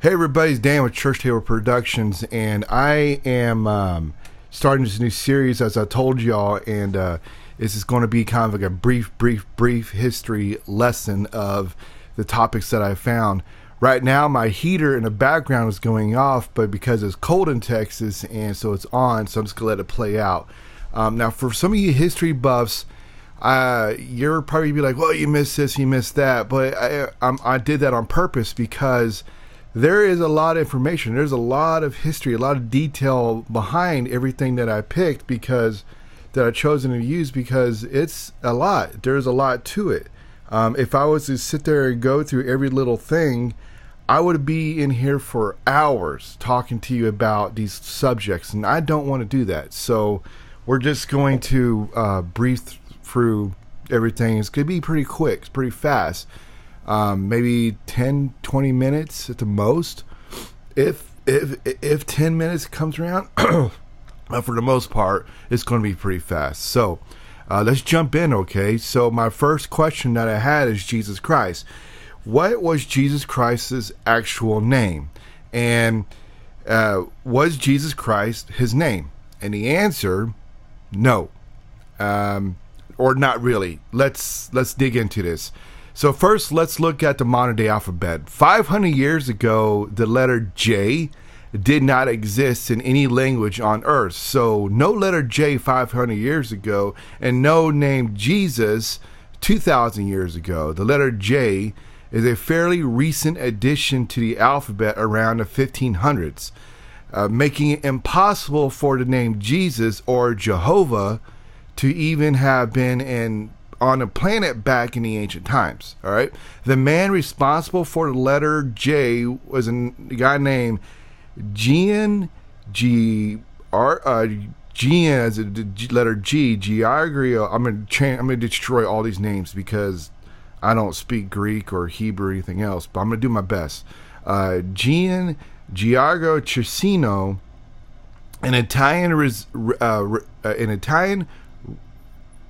Hey everybody, it's Dan with Church Table Productions, and I am um, starting this new series as I told y'all, and uh, this is going to be kind of like a brief, brief, brief history lesson of the topics that I found. Right now, my heater in the background is going off, but because it's cold in Texas, and so it's on, so I'm just gonna let it play out. Um, now, for some of you history buffs, uh, you're probably be like, "Well, you missed this, you missed that," but I, I'm, I did that on purpose because there is a lot of information. There's a lot of history, a lot of detail behind everything that I picked because that I chosen to use because it's a lot. There's a lot to it. Um, if I was to sit there and go through every little thing, I would be in here for hours talking to you about these subjects, and I don't want to do that. So we're just going to uh, brief through everything. It's going to be pretty quick, it's pretty fast um, maybe 10, 20 minutes at the most. If if if 10 minutes comes around, but for the most part, it's going to be pretty fast. So uh, let's jump in, okay? So my first question that I had is Jesus Christ. What was Jesus Christ's actual name? And uh, was Jesus Christ his name? And the answer, no, um, or not really. Let's let's dig into this. So first, let's look at the modern day alphabet. 500 years ago, the letter J did not exist in any language on earth. So no letter J 500 years ago and no name Jesus 2000 years ago. The letter J is a fairly recent addition to the alphabet around the 1500s, uh, making it impossible for the name Jesus or Jehovah to even have been in on a planet back in the ancient times. All right, the man responsible for the letter J was a guy named Gian G R uh, Gian as a G, letter G Giagrio. I'm gonna I'm gonna destroy all these names because I don't speak Greek or Hebrew or anything else, but I'm gonna do my best. Uh, Gian Giago Cesino, an Italian res, uh, uh, an Italian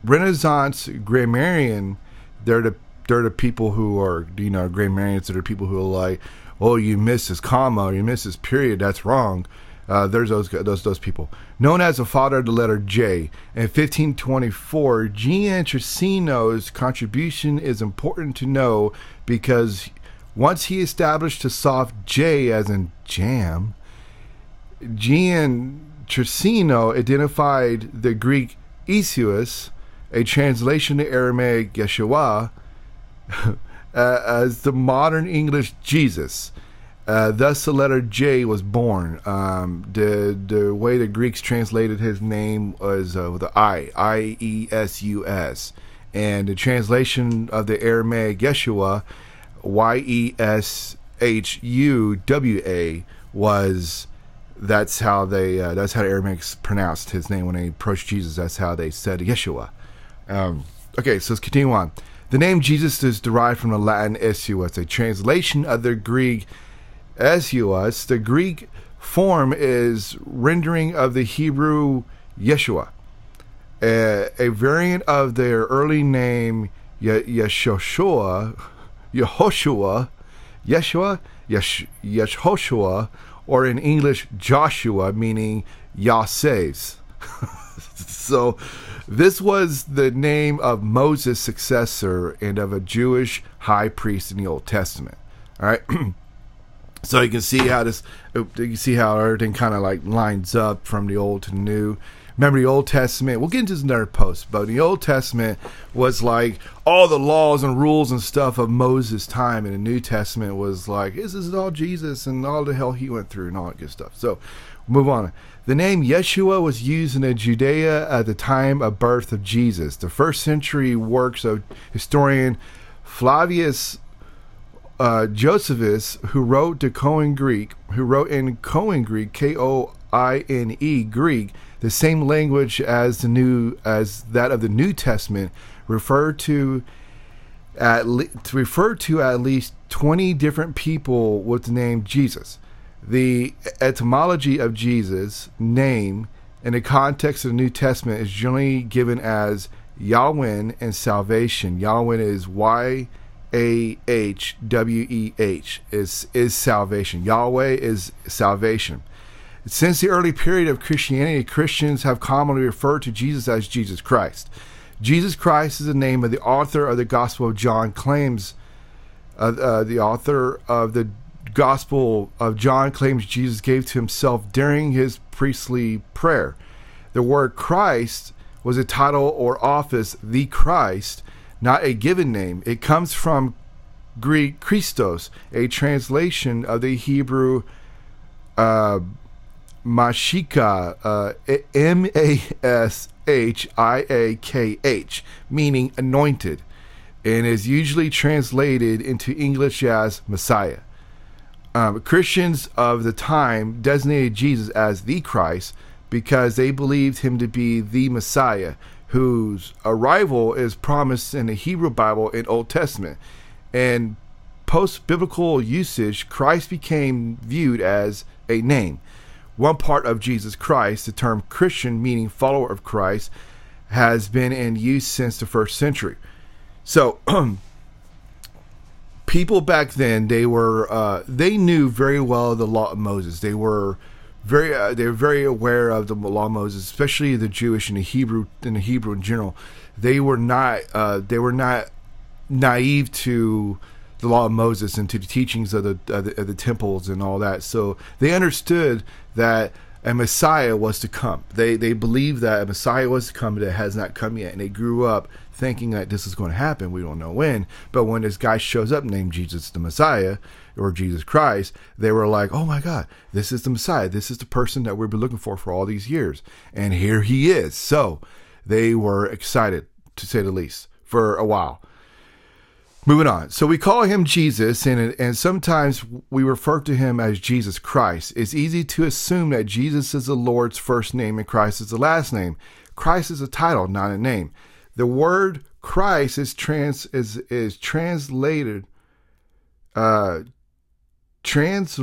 Renaissance grammarian, they're the they're the people who are you know grammarians. They're the people who are like, oh, you miss this comma, you miss this period. That's wrong. Uh, there's those those those people. Known as the father of the letter J. In 1524, Gian Trissino's contribution is important to know because once he established the soft J as in jam, Gian Trissino identified the Greek Iesous a translation to Aramaic Yeshua uh, as the modern English Jesus. Uh, thus, the letter J was born. Um, the the way the Greeks translated his name was uh, with the I, I E S U S, and the translation of the Aramaic Yeshua, Y E S H U W A, was that's how they uh, that's how the Aramaics pronounced his name when they approached Jesus. That's how they said Yeshua. Um, okay, so let's continue on. The name Jesus is derived from the Latin Iesus, a translation of the Greek Iesus. The Greek form is rendering of the Hebrew Yeshua, a, a variant of their early name Ye- Yeshoshua, Yehoshua, Yeshua, Yesh- Yeshoshua, or in English Joshua, meaning Yah saves. so this was the name of Moses' successor and of a Jewish high priest in the Old Testament. All right. so you can see how this, uh, you can see how everything kind of like lines up from the Old to the New. Remember the Old Testament? We'll get into this another post, but the Old Testament was like all the laws and rules and stuff of Moses' time, and the New Testament was like this is all Jesus and all the hell he went through and all that good stuff. So, move on. The name Yeshua was used in Judea at the time of birth of Jesus. The first century works of historian Flavius uh, Josephus, who wrote the Koine Greek, who wrote in Koine Greek, K O I N E Greek, the same language as the new as that of the New Testament, refer to at le- to refer to at least twenty different people with the name Jesus. The etymology of Jesus' name in the context of the New Testament is generally given as Yahweh and salvation. Yahweh is Y A H W E H is is salvation. Yahweh is salvation. Since the early period of Christianity, Christians have commonly referred to Jesus as Jesus Christ. Jesus Christ is the name of the author of the Gospel of John claims uh, uh, the author of the Gospel of John claims Jesus gave to himself during his priestly prayer. The word Christ was a title or office, the Christ, not a given name. It comes from Greek Christos, a translation of the Hebrew uh, Mashika, uh, M A S H I A K H, meaning anointed, and is usually translated into English as Messiah. Um, Christians of the time designated Jesus as the Christ because they believed him to be the Messiah, whose arrival is promised in the Hebrew Bible and Old Testament. And post biblical usage, Christ became viewed as a name. One part of Jesus Christ, the term Christian, meaning follower of Christ, has been in use since the first century. So, people back then they were uh, they knew very well the law of Moses. They were very uh, they were very aware of the law of Moses, especially the Jewish and the Hebrew and the Hebrew in general. They were not uh, they were not naive to the law of Moses and to the teachings of the, of the, of the temples and all that. So they understood that a Messiah was to come. They they believed that a Messiah was to come that has not come yet, and they grew up thinking that this is going to happen. We don't know when, but when this guy shows up named Jesus the Messiah or Jesus Christ, they were like, "Oh my God, this is the Messiah. This is the person that we've been looking for for all these years, and here he is." So they were excited, to say the least, for a while. Moving on. So we call him Jesus, and, and sometimes we refer to him as Jesus Christ. It's easy to assume that Jesus is the Lord's first name and Christ is the last name. Christ is a title, not a name. The word Christ is trans is is translated uh trans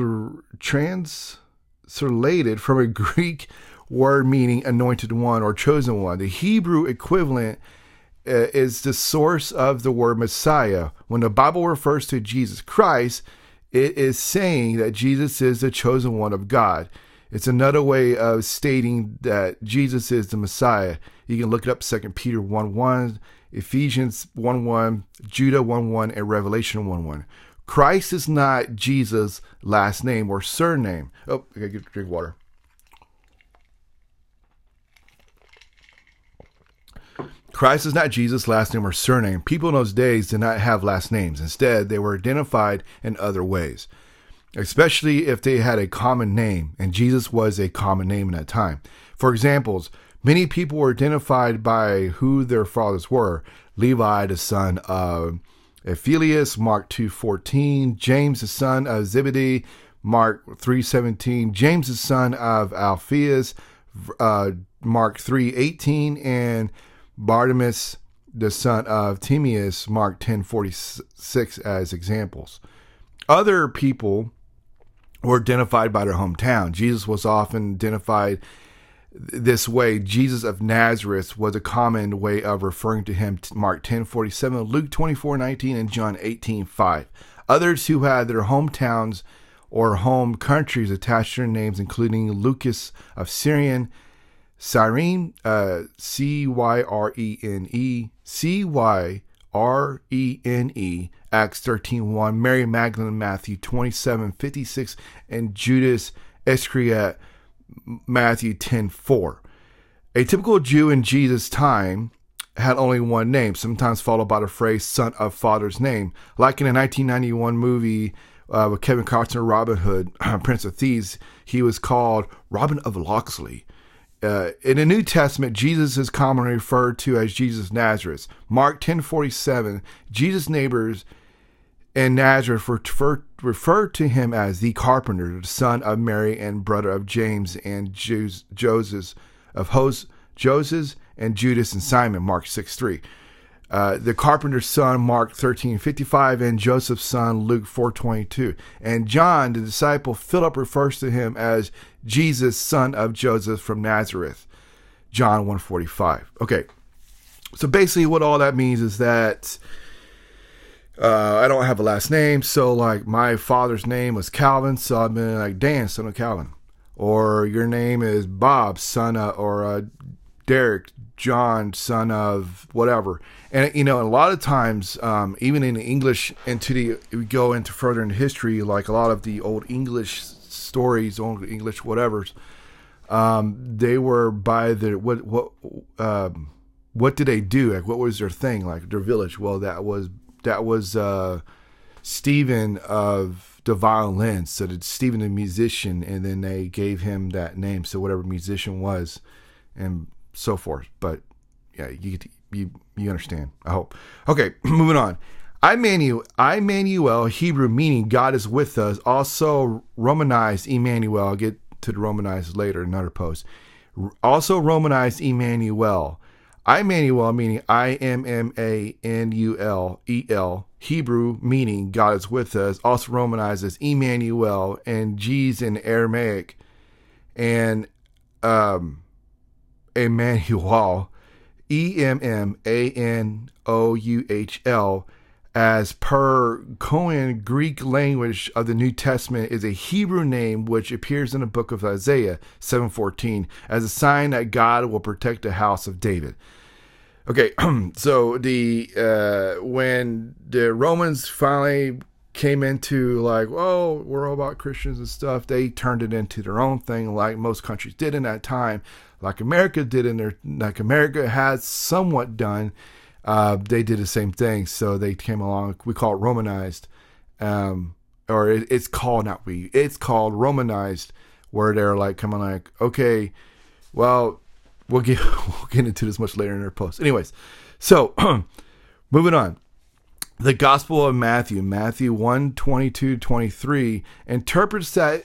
translated from a Greek word meaning anointed one or chosen one. The Hebrew equivalent Uh, is the source of the word Messiah. When the Bible refers to Jesus Christ, it is saying that Jesus is the chosen one of God. It's another way of stating that Jesus is the Messiah. You can look it up 2 Peter 1 1, Ephesians 1 1, Judah 1 1, and Revelation 1 1. Christ is not Jesus' last name or surname. Oh, I gotta get drink water. Christ is not Jesus' last name or surname. People in those days did not have last names. Instead, they were identified in other ways, especially if they had a common name, and Jesus was a common name in that time. For examples, many people were identified by who their fathers were. Levi, the son of Alphaeus, Mark 2.14, James, the son of Zebedee, Mark 3.17, James, the son of Alphaeus, uh, Mark 3.18, and Bartimaeus, the son of Timaeus, Mark 10:46 as examples. Other people were identified by their hometown. Jesus was often identified this way. Jesus of Nazareth was a common way of referring to him. Mark 10:47, Luke 24:19, and John 18:5. Others who had their hometowns or home countries attached to their names, including Lucas of Syrian, Cyrene, uh, C Y R E N E, C Y R E N E, Acts 13 1, Mary Magdalene, Matthew 27 56, and Judas Iscariot, Matthew 10 4. A typical Jew in Jesus' time had only one name, sometimes followed by the phrase son of father's name. Like in a 1991 movie uh, with Kevin Costner, Robin Hood, Prince of Thieves, he was called Robin of Locksley. Uh, in the New Testament, Jesus is commonly referred to as Jesus Nazareth. Mark 10:47, Jesus' neighbors in Nazareth refer, referred to him as the carpenter, the son of Mary and brother of James and Joseph of Hos, Joseph and Judas and Simon. Mark 6:3. Uh, the carpenter's son, Mark 13:55, and Joseph's son, Luke 4:22. And John, the disciple Philip, refers to him as Jesus, son of Joseph from Nazareth, John 1:45. Okay, so basically, what all that means is that uh, I don't have a last name, so like my father's name was Calvin, so I've been like Dan, son of Calvin, or your name is Bob, son of, or uh, Derek, John, son of whatever. And you know, a lot of times, um, even in English, into the we go into further in history, like a lot of the old English stories, old English whatever's, um, they were by the what what um, what did they do? Like, what was their thing? Like their village? Well, that was that was uh, Stephen of the violin. So that Stephen the musician, and then they gave him that name. So whatever musician was, and so forth. But yeah, you you you understand. I hope. Okay, moving on. Immanuel, Immanuel, Hebrew meaning God is with us, also Romanized Emmanuel. I'll get to the Romanized later, another post. Also Romanized Emmanuel. Immanuel meaning I M M A N U L E L, Hebrew meaning God is with us, also romanized as Emmanuel, and G's in Aramaic, and um, Emmanuel, E M M A N O U H L, as per Koine Greek language of the New Testament is a Hebrew name which appears in the book of Isaiah 7:14 as a sign that God will protect the house of David. Okay, so the uh, when the Romans finally came into like, oh, we're all about Christians and stuff, they turned it into their own thing, like most countries did in that time, like America did in their, like America has somewhat done. Uh, they did the same thing, so they came along. We call it Romanized, um, or it, it's called not we, it's called Romanized, where they're like coming like, okay, well, we'll get we'll get into this much later in our post. Anyways, so moving on. The Gospel of Matthew, Matthew 1, 22, 23, interprets that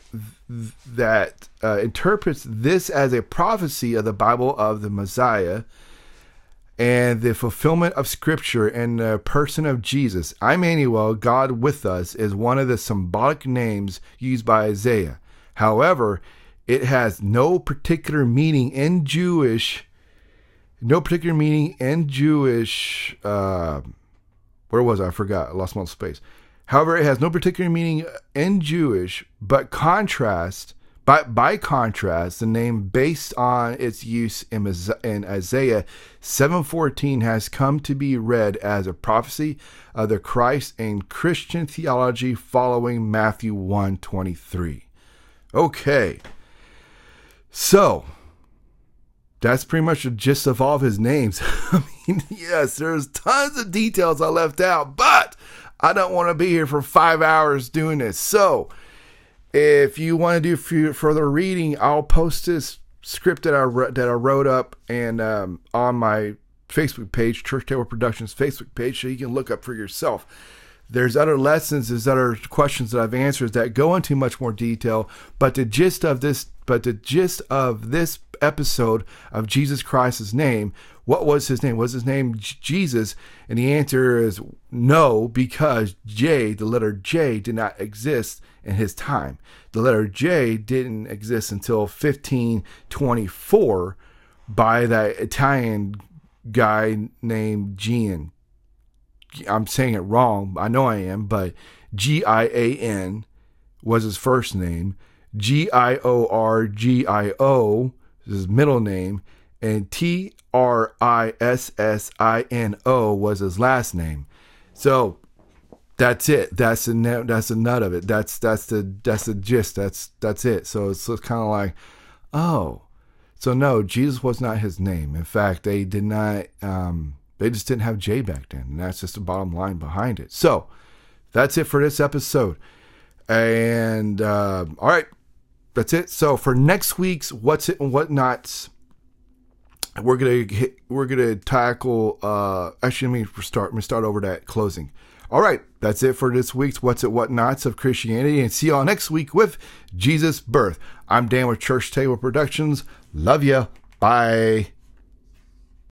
that uh, interprets this as a prophecy of the Bible of the Messiah and the fulfillment of Scripture in the person of Jesus. Immanuel, God with us, is one of the symbolic names used by Isaiah. However, it has no particular meaning in Jewish, no particular meaning in Jewish. Uh, where was I? I forgot. I lost my space. However, it has no particular meaning in Jewish, but contrast by, by contrast, the name based on its use in, in Isaiah 7:14 has come to be read as a prophecy of the Christ in Christian theology following Matthew 1:23. Okay. So, that's pretty much the gist of all of his names. I mean, yes, there's tons of details I left out, but I don't want to be here for five hours doing this. So, if you want to do further reading, I'll post this script that I that I wrote up and um, on my Facebook page, Church Table Productions Facebook page, so you can look up for yourself. There's other lessons, there's other questions that I've answered that go into much more detail, but the gist of this, but the gist of this episode of Jesus Christ's name, what was his name? Was his name Jesus? And the answer is no, because J, the letter J, did not exist in his time. The letter J didn't exist until 1524 by that Italian guy named Gian. I'm saying it wrong. I know I am, but G I A N was his first name. G I O R G I O his middle name, and T R I S S I N O was his last name. So that's it. That's the that's the nut of it. That's that's the that's the gist. That's that's it. So it's, it's kind of like, oh, so no, Jesus was not his name. In fact, they did not. Um, they just didn't have J back then. And that's just the bottom line behind it. So that's it for this episode. And uh, all right, that's it. So for next week's what's it and whatnots, we're gonna hit, we're gonna tackle. Uh, actually, let me start. Let me start over that closing. All right, that's it for this week's What's It Whatnots of Christianity, and see y'all next week with Jesus' birth. I'm Dan with Church Table Productions. Love ya. Bye.